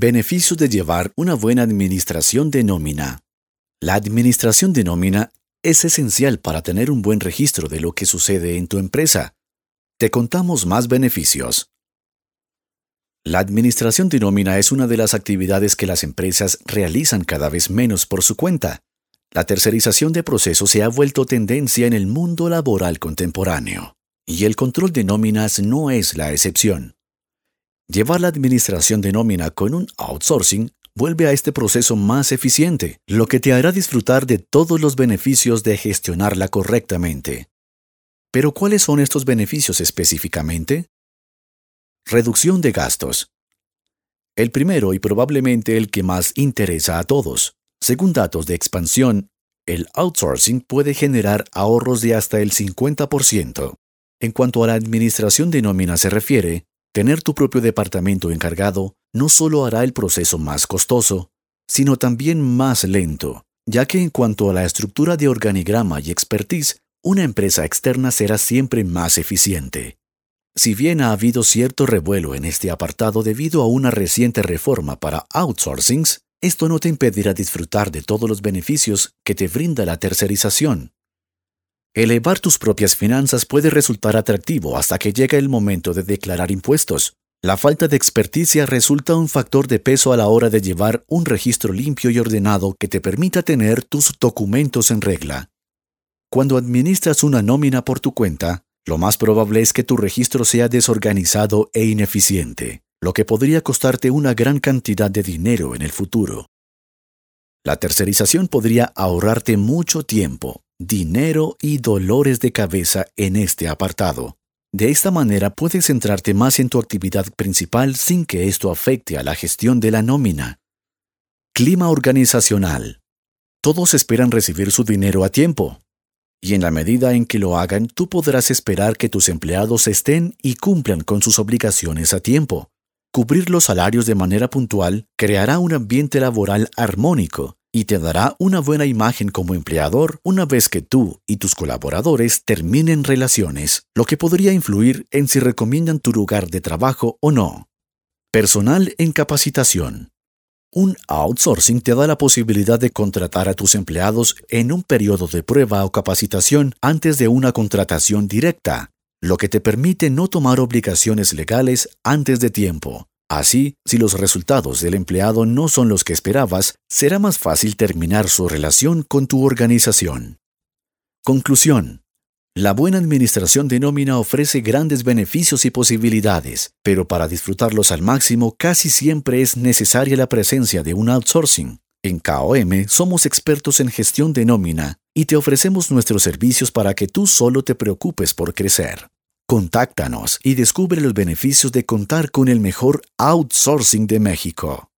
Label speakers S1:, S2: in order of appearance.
S1: Beneficios de llevar una buena administración de nómina. La administración de nómina es esencial para tener un buen registro de lo que sucede en tu empresa. Te contamos más beneficios. La administración de nómina es una de las actividades que las empresas realizan cada vez menos por su cuenta. La tercerización de procesos se ha vuelto tendencia en el mundo laboral contemporáneo, y el control de nóminas no es la excepción. Llevar la administración de nómina con un outsourcing vuelve a este proceso más eficiente, lo que te hará disfrutar de todos los beneficios de gestionarla correctamente. Pero ¿cuáles son estos beneficios específicamente? Reducción de gastos. El primero y probablemente el que más interesa a todos. Según datos de expansión, el outsourcing puede generar ahorros de hasta el 50%. En cuanto a la administración de nómina se refiere, tener tu propio departamento encargado no solo hará el proceso más costoso, sino también más lento, ya que en cuanto a la estructura de organigrama y expertise, una empresa externa será siempre más eficiente. Si bien ha habido cierto revuelo en este apartado debido a una reciente reforma para outsourcings, esto no te impedirá disfrutar de todos los beneficios que te brinda la tercerización. Elevar tus propias finanzas puede resultar atractivo hasta que llega el momento de declarar impuestos. La falta de experticia resulta un factor de peso a la hora de llevar un registro limpio y ordenado que te permita tener tus documentos en regla. Cuando administras una nómina por tu cuenta, lo más probable es que tu registro sea desorganizado e ineficiente lo que podría costarte una gran cantidad de dinero en el futuro. La tercerización podría ahorrarte mucho tiempo, dinero y dolores de cabeza en este apartado. De esta manera puedes centrarte más en tu actividad principal sin que esto afecte a la gestión de la nómina. Clima organizacional. Todos esperan recibir su dinero a tiempo. Y en la medida en que lo hagan, tú podrás esperar que tus empleados estén y cumplan con sus obligaciones a tiempo. Cubrir los salarios de manera puntual creará un ambiente laboral armónico y te dará una buena imagen como empleador una vez que tú y tus colaboradores terminen relaciones, lo que podría influir en si recomiendan tu lugar de trabajo o no. Personal en capacitación. Un outsourcing te da la posibilidad de contratar a tus empleados en un periodo de prueba o capacitación antes de una contratación directa, lo que te permite no tomar obligaciones legales antes de tiempo. Así, si los resultados del empleado no son los que esperabas, será más fácil terminar su relación con tu organización. Conclusión. La buena administración de nómina ofrece grandes beneficios y posibilidades, pero para disfrutarlos al máximo casi siempre es necesaria la presencia de un outsourcing. En KOM somos expertos en gestión de nómina y te ofrecemos nuestros servicios para que tú solo te preocupes por crecer. Contáctanos y descubre los beneficios de contar con el mejor outsourcing de México.